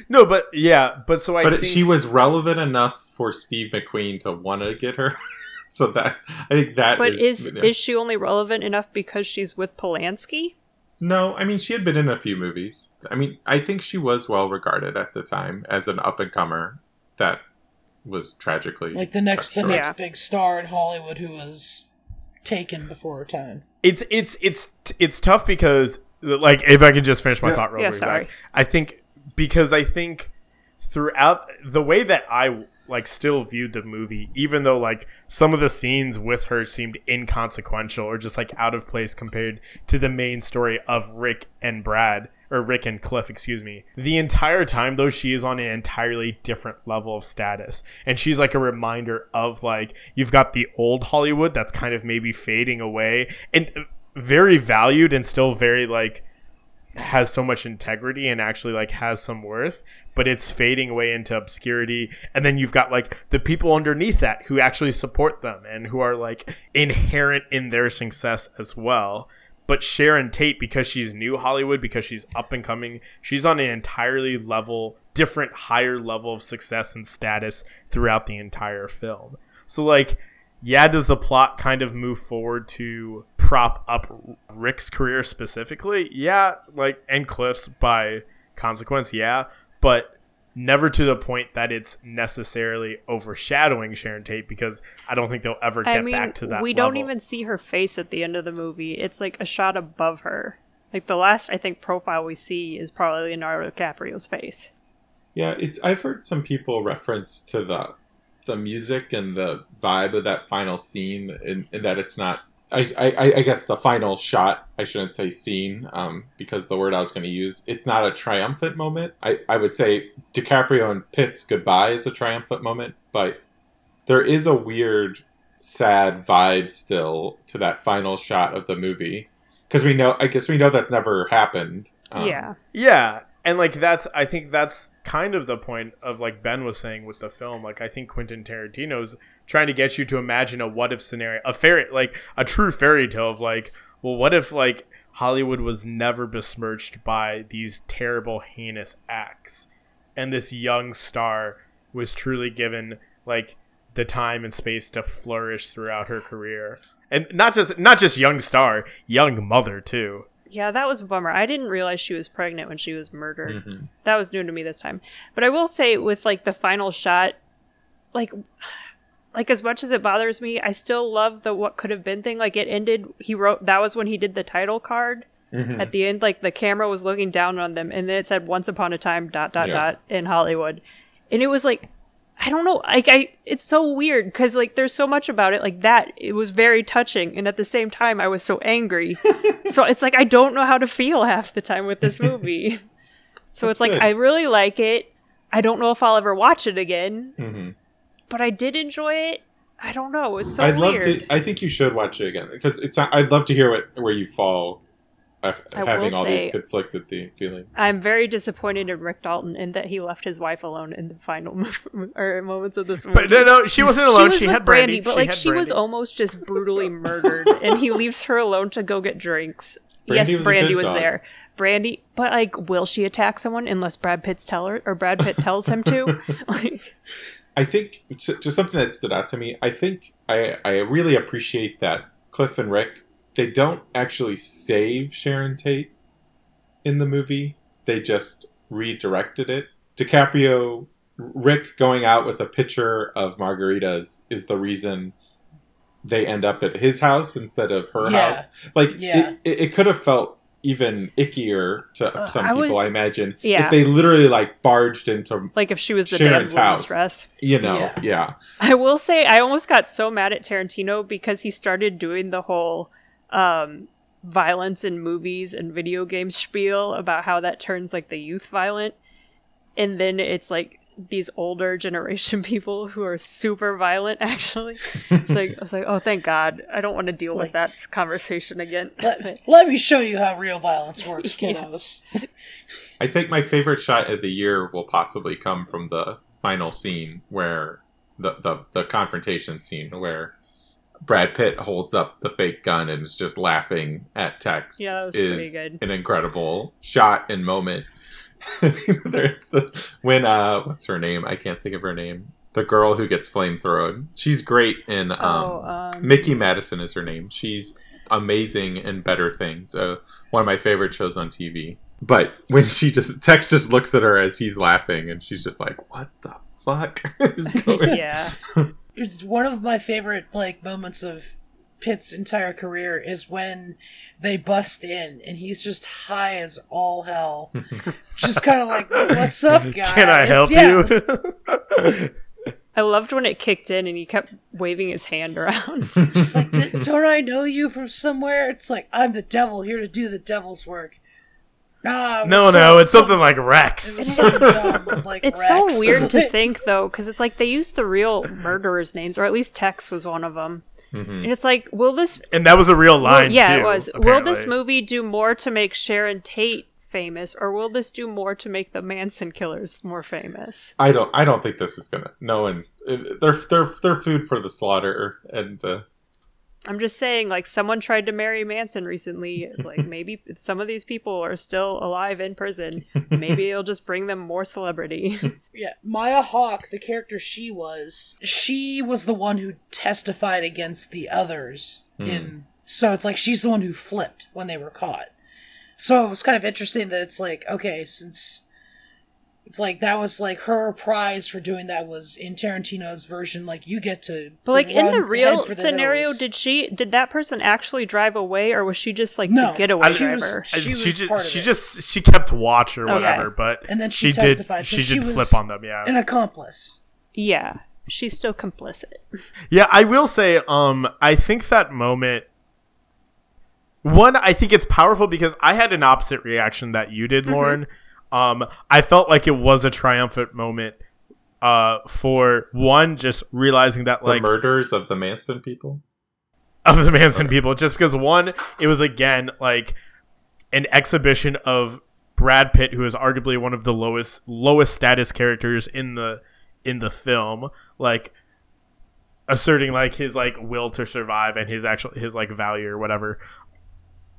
no but yeah but so I but think, she was relevant enough for Steve McQueen to want to get her. so that I think that but is. is is she only relevant enough because she's with Polanski? No, I mean she had been in a few movies. I mean, I think she was well regarded at the time as an up and comer that was tragically Like the next the next Yeah. big star in Hollywood who was taken before her time. it's it's it's it's tough because like if I could just finish my Yeah. thought real Yeah, quick, sorry. I think because I think throughout the way that I like still viewed the movie, even though like some of the scenes with her seemed inconsequential or just like out of place compared to the main story of Rick and Brad or Rick and Cliff, excuse me. The entire time though, she is on an entirely different level of status. And she's like a reminder of like you've got the old Hollywood that's kind of maybe fading away and very valued and still very like has so much integrity and actually like has some worth but it's fading away into obscurity and then you've got like the people underneath that who actually support them and who are like inherent in their success as well but Sharon Tate because she's new Hollywood because she's up and coming she's on an entirely level different higher level of success and status throughout the entire film so like yeah, does the plot kind of move forward to prop up Rick's career specifically? Yeah, like and Cliff's by consequence, yeah, but never to the point that it's necessarily overshadowing Sharon Tate because I don't think they'll ever get I mean, back to that. we don't level. even see her face at the end of the movie. It's like a shot above her. Like the last, I think, profile we see is probably Leonardo DiCaprio's face. Yeah, it's. I've heard some people reference to the the music and the vibe of that final scene, and, and that it's not. I, I, I guess the final shot. I shouldn't say scene, um, because the word I was going to use. It's not a triumphant moment. I, I would say DiCaprio and Pitt's goodbye is a triumphant moment, but there is a weird, sad vibe still to that final shot of the movie. Because we know, I guess we know that's never happened. Um, yeah. Yeah, and like that's I think that's kind of the point of like Ben was saying with the film. Like I think Quentin Tarantino's trying to get you to imagine a what if scenario, a fairy like a true fairy tale of like, well, what if like Hollywood was never besmirched by these terrible heinous acts and this young star was truly given like the time and space to flourish throughout her career. And not just not just young star, young mother too. Yeah, that was a bummer. I didn't realize she was pregnant when she was murdered. mhm. That was new to me this time. But I will say with like the final shot, like like as much as it bothers me, I still love the what could have been thing. Like it ended he wrote that was when he did the title card. Mhm. At the end, like the camera was looking down on them and then it said once upon a time dot dot Yeah. dot in Hollywood. And it was like I don't know, like I it's so weird because like there's so much about it like that. It was very touching and at the same time I was so angry. so it's like I don't know how to feel half the time with this movie. so That's it's like good. I really like it. I don't know if I'll ever watch it again, Mhm. but I did enjoy it. I don't know. It's so I'd love weird. to. I think you should watch it again because it's. I'd love to hear what where you fall, af- I will having all say- these conflicted the feelings. I'm very disappointed in Rick Dalton in that he left his wife alone in the final mo- or moments of this movie. But no, no, she wasn't alone. She, was with had Brandy, but she like had she was almost just brutally murdered, and he leaves her alone to go get drinks. Brandy yes, was Brandy was dog. there. Brandy, but like, will she attack someone unless Brad Pitt's tell her or Brad Pitt tells him to? like, I think it's just something that stood out to me. I think I I really appreciate that Cliff and Rick they don't actually save Sharon Tate in the movie. They just redirected it. DiCaprio, Rick going out with a pitcher of margaritas is the reason they end up at his house instead of her Yeah. house. Like Yeah. it, it, it could have felt even ickier to uh, some I people, was- I imagine. Yeah. If they literally like barged into, Like if she was the Sharon's damsel house. distress. you know, Yeah. yeah. I will say I almost got so mad at Tarantino because he started doing the whole um, violence in movies and video games spiel about how that turns like the youth violent, and then it's like these older generation people who are super violent. Actually, it's like I was like, oh, thank God, I don't want to deal with that conversation again. Let, let me show you how real violence works, kiddos. I think my favorite shot of the year will possibly come from the final scene where the the, the confrontation scene where Brad Pitt holds up the fake gun and is just laughing at Tex. Yeah, that was pretty good. An incredible shot and moment. When uh, what's her name? I can't think of her name. The girl who gets flamethrown. She's great in um, oh, um, Mikey Madison is her name. She's amazing in Better Things, uh, one of my favorite shows on TV. But when she just Tex just looks at her as he's laughing, and she's just like, "What the fuck is going?" yeah, It's one of my favorite like moments of Pitt's entire career is when they bust in and he's just high as all hell. just kind of like, "What's up, guys? Can I help Yeah. you? I loved when it kicked in and he kept waving his hand around. It's like, "D- don't I know you from somewhere? It's like I'm the devil here to do the devil's work. Nah, no, some- no, it's some- something like Rex. was something dumb, like It's Rex. so weird to think though, because it's like they used the real murderers' names, or at least Tex was one of them. Mm-hmm. And it's like, will this? And that was a real will- line. yeah, too, it was. Will this movie do more to make Sharon Tate famous, or will this do more to make the Manson killers more famous? I don't. I don't think this is gonna. No one. They're they're they're food for the slaughter, and the I'm just saying, like someone tried to marry Manson recently. Like maybe some of these people are still alive in prison. Maybe it'll just bring them more celebrity. Yeah, Maya Hawke, the character she was, she was the one who testified against the others hmm. in so it's like she's the one who flipped when they were caught. So it was kind of interesting that it's like, okay, since it's like that was like her prize for doing that was in Tarantino's version, like you get to But like in the real for the scenario, hills. did she did that person actually drive away, or was she just like No, the getaway she was- driver? she she, was just part of she it. just she kept watch or Okay. whatever, but And then she did testified, so she she did was flip on them. Yeah, an accomplice. yeah, she's still complicit. Yeah, I will say, um, I think that moment. One, I think it's powerful because I had an opposite reaction that you did, Lauren. Um, I felt like it was a triumphant moment. Uh, for one, just realizing that the like murders of the Manson people. of the Manson people, just because one, it was again like an exhibition of Brad Pitt, who is arguably one of the lowest lowest status characters in the in the film, like asserting like his like will to survive and his actual his like value or whatever.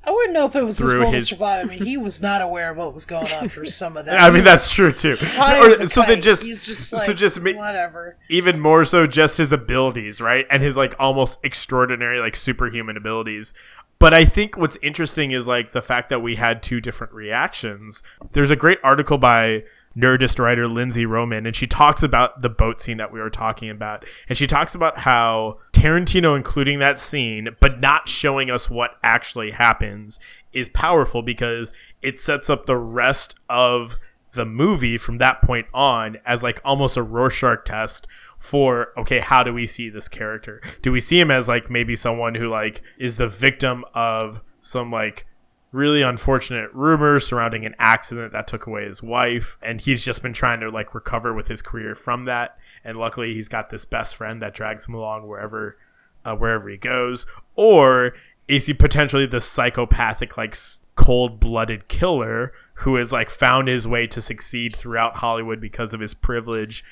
I wouldn't know if it was his will his- to survive. I mean, he was not aware of what was going on for some of that. I mean that's true too. Or- a so then just, He's just so like, just ma- whatever. even more so just his abilities, right? And his like almost extraordinary like superhuman abilities. But I think what's interesting is like the fact that we had two different reactions. There's a great article by Nerdist writer Lindsey Romain, and she talks about the boat scene that we were talking about. And she talks about how Tarantino including that scene, but not showing us what actually happens, is powerful because it sets up the rest of the movie from that point on as like almost a Rorschach test for okay, how do we see this character? Do we see him as like maybe someone who like is the victim of some like really unfortunate rumors surrounding an accident that took away his wife and he's just been trying to like recover with his career from that and luckily he's got this best friend that drags him along wherever uh, wherever he goes or is he potentially the psychopathic like cold-blooded killer who has like found his way to succeed throughout Hollywood because of his privilege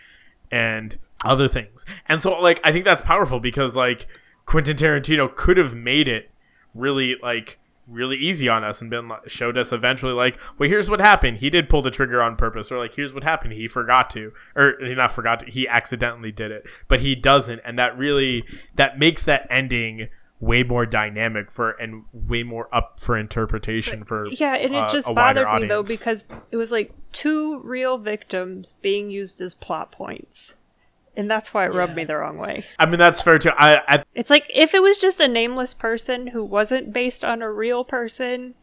and other things. And so like I think that's powerful because like Quentin Tarantino could have made it really like really easy on us and been showed us eventually like well here's what happened. He did pull the trigger on purpose. Or like here's what happened. He forgot to or he not forgot to he accidentally did it. But he doesn't. And that really that makes that ending way more dynamic for and way more up for interpretation for Yeah, and it uh, just bothered me though because it was like two real victims being used as plot points. And that's why it rubbed Yeah. me the wrong way. I mean that's fair too I at It's like if it was just a nameless person who wasn't based on a real person,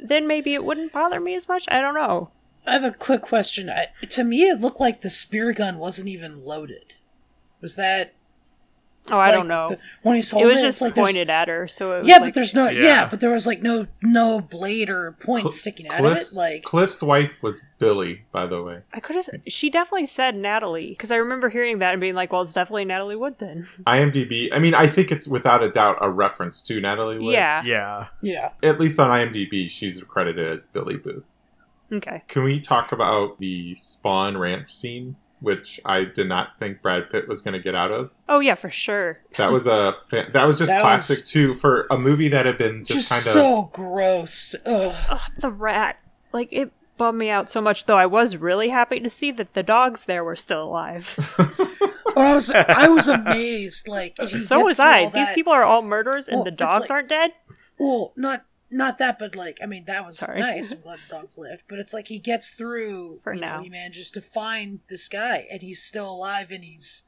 then maybe it wouldn't bother me as much. I don't know. I have a quick question. I, to me, it looked like the spear gun wasn't even loaded. Was that? Oh, I like, don't know. the- when he's it holding was it, just like pointed at her, so it was Yeah, like, but there's no. Yeah. Yeah. but there was like no no blade or point Cl- sticking out of it. Like Cliff's wife was Billie, by the way. I could have. She definitely said Natalie because I remember hearing that and being like, "Well, it's definitely Natalie Wood then." IMDb. I mean, I think it's without a doubt a reference to Natalie Wood. yeah. Yeah. yeah, At least on IMDb, she's credited as Billie Booth. Okay. Can we talk about the Spahn Ranch scene, which I did not think Brad Pitt was going to get out of? Oh yeah, for sure. That was a fa- that was just That classic was- too for a movie that had been just, just, kind of so gross. Ugh. Ugh, the rat. Like it bummed me out so much. Though I was really happy to see that the dogs there were still alive. But I was I was amazed. Like so was I. These that- people are all murderers and Well, the dogs like- aren't dead. Well, not not that, but like I mean that was Sorry. nice. I'm glad the dogs lived. But it's like he gets through. For you know, now. he manages to find this guy, and he's still alive, and he's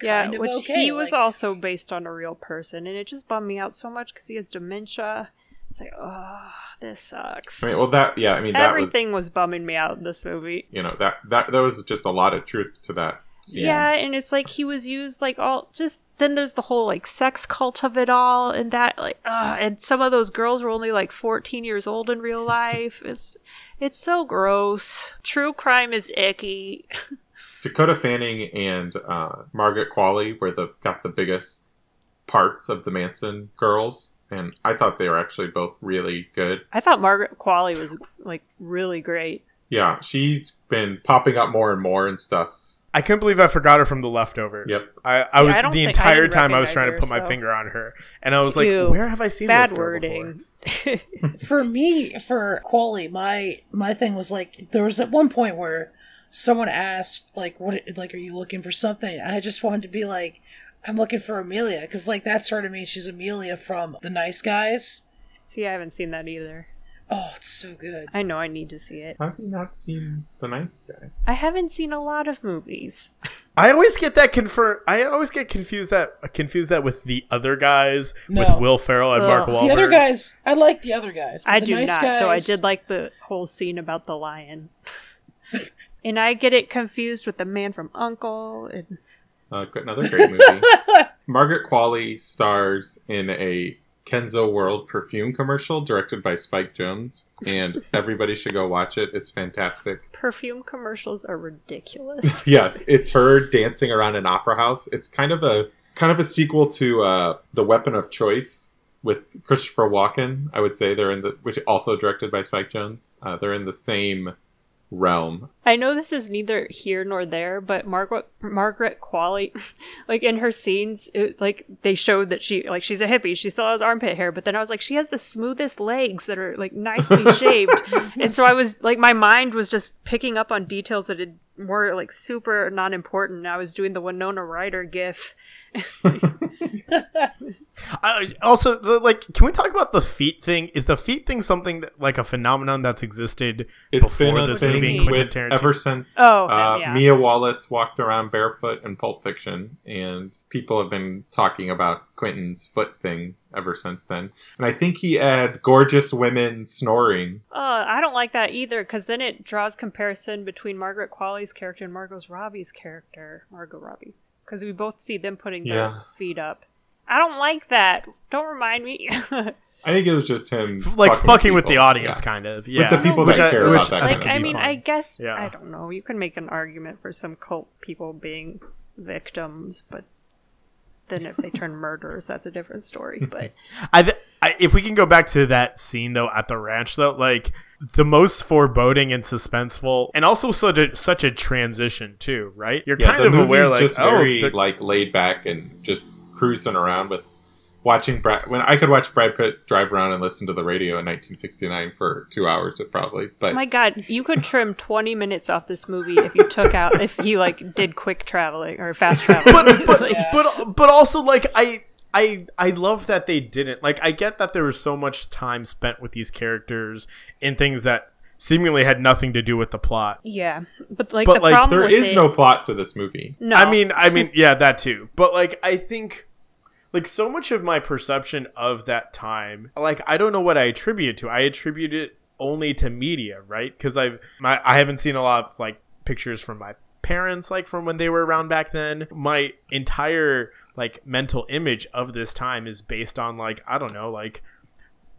Yeah, of which okay, he was like- also based on a real person, and it just bummed me out so much because he has dementia. It's like, oh, this sucks. I mean, well, that yeah, I mean that Everything was was bumming me out in this movie. you know that that there was just a lot of truth to that. Scene. Yeah, and it's like he was used like all just then there's the whole like sex cult of it all and that like uh and some of those girls were only like 14 years old in real life. It's it's so gross. True crime is icky. Dakota Fanning and uh, Margaret Qualley were the got the biggest parts of the Manson girls, and I thought they were actually both really good. I thought Margaret Qualley was like really great. Yeah, she's been popping up more and more and stuff. I couldn't believe I forgot her from the leftovers. Yep. I, See, I was I the think- I entire time I was trying to put her, my so- finger on her, and I was Ew. like, "Where have I seen Bad this girl wording. for me for Qualley, my my thing was like there was at one point where someone asked like what like are you looking for something? I just wanted to be like I'm looking for Amelia because like that's her to me. She's Amelia from The Nice Guys. See, I haven't seen that either. Oh, it's so good. I know I need to see it. Have you not seen The Nice Guys? I haven't seen a lot of movies. I always get that confirmed. I always get confused that confused that with the other guys No. with Will Ferrell and Mark Ugh. Wahlberg. The other guys, I like the other guys. I do nice not, guys, though. I did like the whole scene about the lion. and I get it confused with the man from Uncle. And Uh, another great movie. Margaret Qualley stars in a Kenzo World perfume commercial directed by Spike Jonze, and everybody should go watch it. It's fantastic. perfume commercials are ridiculous. Yes, it's her dancing around an opera house. It's kind of a kind of a sequel to uh, The Weapon of Choice with Christopher Walken. I would say they're in the which also directed by Spike Jonze. Uh, they're in the same realm. I know this is neither here nor there, but Margaret Margaret Qualley, like in her scenes, it, like they showed that she like she's a hippie. She still has armpit hair, but then I was like, she has the smoothest legs that are like nicely shaved, and so I was like, my mind was just picking up on details that had, were like super not important. I was doing the Winona Ryder gif. Uh, also, the, like, can we talk about the feet thing? Is the feet thing something that, like a phenomenon that's existed It's before been a this movie thing and Quentin with ever since Oh, uh, yeah. Mia Wallace walked around barefoot in Pulp Fiction, and people have been talking about Quentin's foot thing ever since then. And I think he had gorgeous women snoring. Uh, I don't like that either because then it draws comparison between Margaret Qualley's character and Margot Robbie's character, Margot Robbie, because we both see them putting Yeah. their feet up. I don't like that. Don't remind me. I think it was just him, like fucking, with the audience, Yeah. kind of. Yeah, with the people Which that I- care which about that I kind like, of I mean, fine. I guess Yeah. I don't know. You can make an argument for some cult people being victims, but then if they turn murderers, that's a different story. But I, th- I if we can go back to that scene though at the ranch though, like the most foreboding and suspenseful, and also such a such a transition too, right? You're Yeah, kind the of aware, movie's like, just oh, very the- like laid back and just cruising around with watching Brad. When I could watch Brad Pitt drive around and listen to the radio in 1969 for two hours, it probably. But my God, you could trim twenty minutes off this movie if you took out if he like did quick traveling or fast traveling. but but, like- but but also like I I I love that they didn't like I get that there was so much time spent with these characters in things that seemingly had nothing to do with the plot. Yeah, but like But, the like, problem there it, no plot to this movie. no. I mean I mean yeah that too. But like I think like so much of my perception of that time like i don't know what i attribute it to. I attribute it only to media right? Because i've my i haven't seen a lot of like pictures from my parents like from when they were around back then. My entire like mental image of this time is based on like i don't know like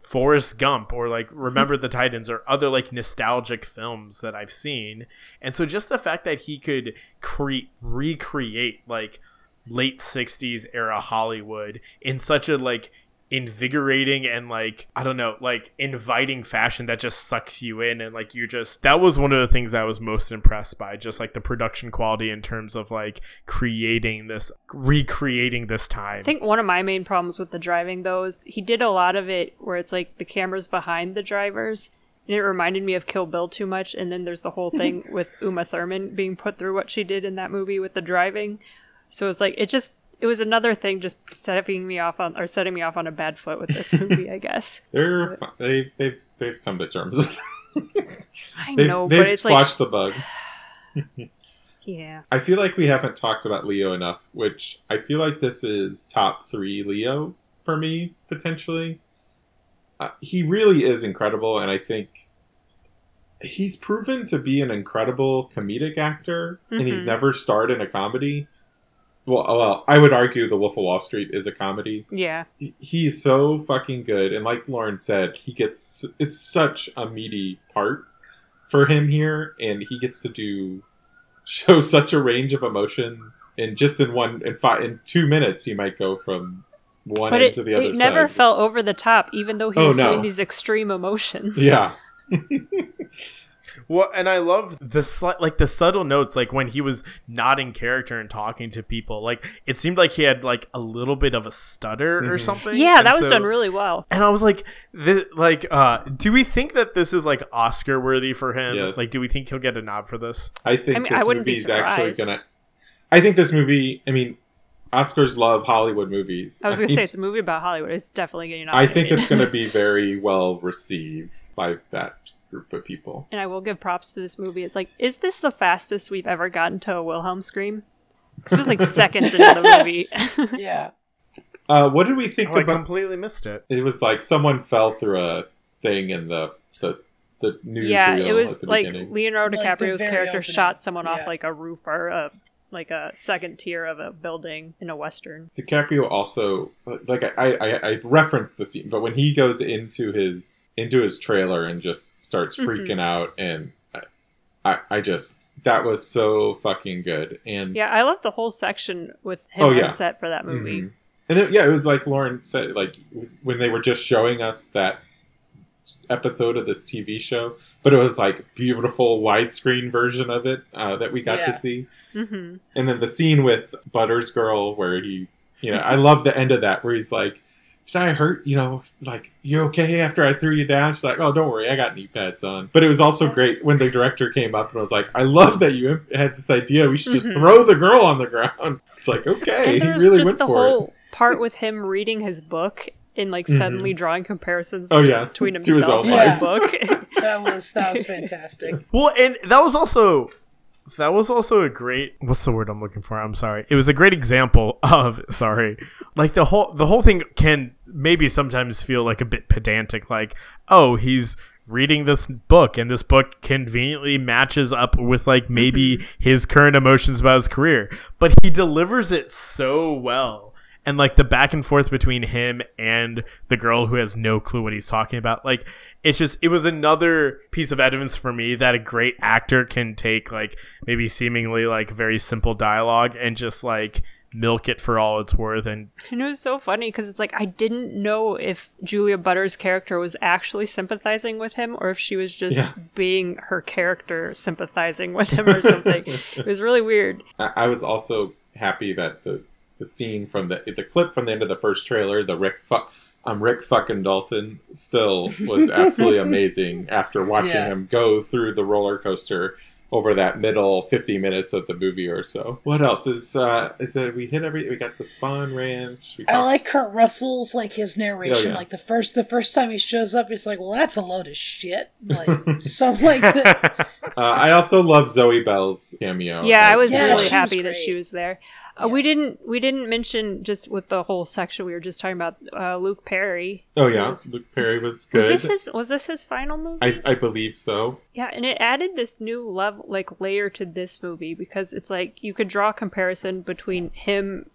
Forrest Gump or like Remember the Titans or other like nostalgic films that I've seen. And so just the fact that he could create recreate like late 60s era Hollywood in such a like invigorating and like I don't know, like inviting fashion that just sucks you in and like you just that was one of the things I was most impressed by just like the production quality in terms of like creating this recreating this time. I think one of my main problems with the driving though is he did a lot of it where it's like the camera's behind the drivers. And it reminded me of Kill Bill too much. And then there's the whole thing with Uma Thurman being put through what she did in that movie with the driving. So it's like it just it was another thing just setting me off on or setting me off on a bad foot with this movie, I guess. They're fi- they've they've they've come to terms with. I they've, know, they've but it's squashed the bug. yeah. I feel like we haven't talked about Leo enough, which I feel like this is top three Leo for me potentially. Uh, he really is incredible, and I think he's proven to be an incredible comedic actor, and he's Mhm. never starred in a comedy. Well, uh, well, I would argue The Wolf of Wall Street is a comedy. Yeah. He- He's so fucking good, and like Lauren said, he gets it's such a meaty part for him here, and he gets to do show such a range of emotions, and just in one in five in two minutes, he might go from one But end it, to the other it never side. fell over the top, even though he Oh, was no. doing these extreme emotions. yeah, Well, and I love the slight, like the subtle notes, like when he was not in character and talking to people. Like it seemed like he had like a little bit of a stutter or Mhm. something. Yeah, And that was so- done really well. And I was like, this, like, uh, do we think that this is like Oscar worthy for him? Yes. Like, do we think he'll get a nod for this? I think I mean, this I wouldn't be movie's actually surprised. gonna. I think this movie. I mean, Oscars love Hollywood movies. I was gonna I- say it's a movie about Hollywood. It's definitely getting I think it's going to be very well received by that group of people. and I will give props to this movie. It's like, is this the fastest we've ever gotten to a Wilhelm scream? 'Cause it was like seconds into the movie. Yeah. Uh, what did we think Oh, I completely missed it. It was like someone fell through a thing in the the the news. yeah, reel it was at the like beginning. Leonardo DiCaprio's very character opening. shot someone off like a roof or a like a second tier of a building in a western. DiCaprio also like I, I I referenced the scene, but when he goes into his into his trailer and just starts Mhm. freaking out, and I, I I just that was so fucking good, and Yeah, I love the whole section with him Oh, yeah. on set for that movie. Mhm. And then, yeah, it was like Lauren said, like when they were just showing us that episode of this TV show, but it was like beautiful widescreen version of it uh, that we got Yeah. to see. hmm And then the scene with Butters girl where he, you know, I love the end of that where he's like, "Did I hurt? You know, like you okay after I threw you down?" She's like, "Oh, don't worry, I got knee pads on." But it was also great when the director came up and was like, "I love that you had this idea. We should just Mhm. throw the girl on the ground." It's like, okay, And he really just went the for it. whole part with him reading his book and like Mhm. suddenly drawing comparisons Oh, yeah, between to his himself own and life. the book. That was that was fantastic. Well, and that was also that was also a great what's the word I'm looking for? I'm sorry. It was a great example of sorry. Like the whole the whole thing can maybe sometimes feel like a bit pedantic like, "Oh, he's reading this book and this book conveniently matches up with like maybe his current emotions about his career." But he delivers it so well. And like the back and forth between him and the girl who has no clue what he's talking about, like it's just it was another piece of evidence for me that a great actor can take like maybe seemingly like very simple dialogue and just like milk it for all it's worth and and it was so funny because it's like I didn't know if Julia Butters' character was actually sympathizing with him or if she was just Yeah. being her character sympathizing with him or something. it was really weird. I, I was also happy that the the scene from the the clip from the end of the first trailer, the Rick fuck. I'm Rick fucking Dalton. Still was absolutely amazing after watching Yeah. him go through the roller coaster over that middle 50 minutes of the movie or so. What else is uh is that we hit every we got the Spahn Ranch. We I like Kurt Russell's like his narration. Oh, yeah. Like the first the first time he shows up, he's like, "Well, that's a load of shit." Like so, like the, uh, I also love Zoe Bell's cameo. yeah, I was Yeah, really she was happy that she was there. Uh, we didn't we didn't mention just with the whole section we were just talking about uh, Luke Perry. Oh yeah, Was, Luke Perry was good. was this his was this his final movie? I, I believe so. Yeah, and it added this new level, like layer to this movie because it's like you could draw a comparison between him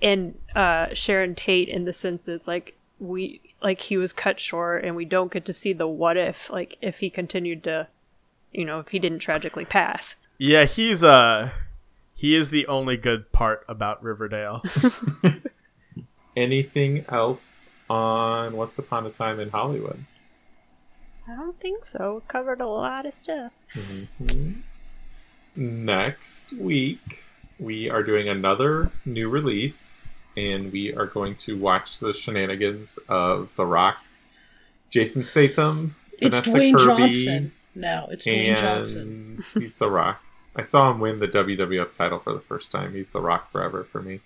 and uh, Sharon Tate in the sense that it's like we like he was cut short and we don't get to see the what if, like if he continued to, you know, if he didn't tragically pass. Yeah, he's uh he is the only good part about Riverdale. Anything else on Once Upon a Time in Hollywood? I don't think so. It covered a lot of stuff. Mhm. Next week, we are doing another new release, and we are going to watch the shenanigans of The Rock, Jason Statham, It's Vanessa Dwayne Kirby, Johnson. No, it's Dwayne and Johnson. he's The Rock. I saw him win the WWF title for the first time. He's The Rock forever for me.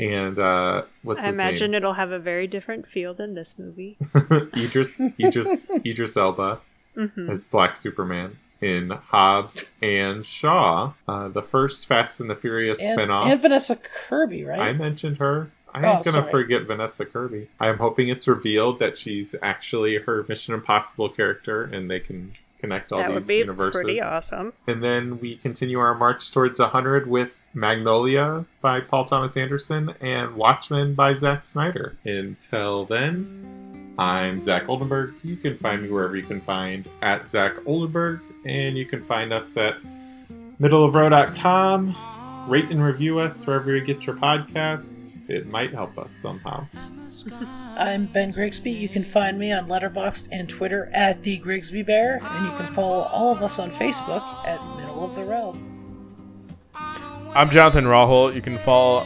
And uh, what's I his imagine name? it'll have a very different feel than this movie. Idris Idris Idris Elba hmm as Black Superman in Hobbs and Shaw, uh, the first Fast and the Furious And, spinoff. and Vanessa Kirby, right? I mentioned her. I Oh, ain't gonna sorry. forget Vanessa Kirby. I am hoping it's revealed that she's actually her Mission Impossible character, and they can connect all That these would be universes. pretty awesome. And then we continue our march towards 100 with Magnolia by Paul Thomas Anderson and Watchmen by Zack Snyder. Until then, I'm Zach Oldenburg. You can find me wherever you can find at Zach Oldenburg, and you can find us at middleofrow.com. Rate and review us wherever you get your podcast. It might help us somehow. I'm Ben Grigsby. You can find me on Letterboxd and Twitter at the Grigsby Bear, and you can follow all of us on Facebook at Middle of the Road. I'm Jonathan Rahul. You can follow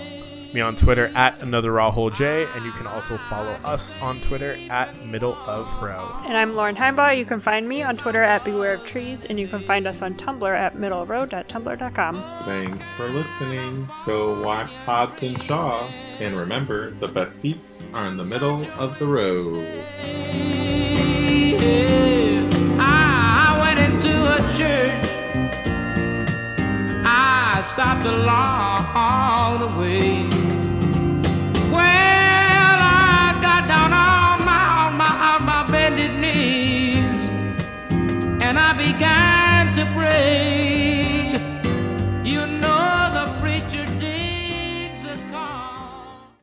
me on Twitter at another Rahul J, and you can also follow us on Twitter at Middle of Row. And I'm Lauren Heimbaugh. You can find me on Twitter at Beware of Trees, and you can find us on Tumblr at middlerow.tumblr.com. Thanks for listening. Go watch Hobbs and Shaw. And remember, the best seats are in the middle of the road. I went into a church. I stopped along the way. Well, I got down on my, on my, on my bended knees and I began to pray.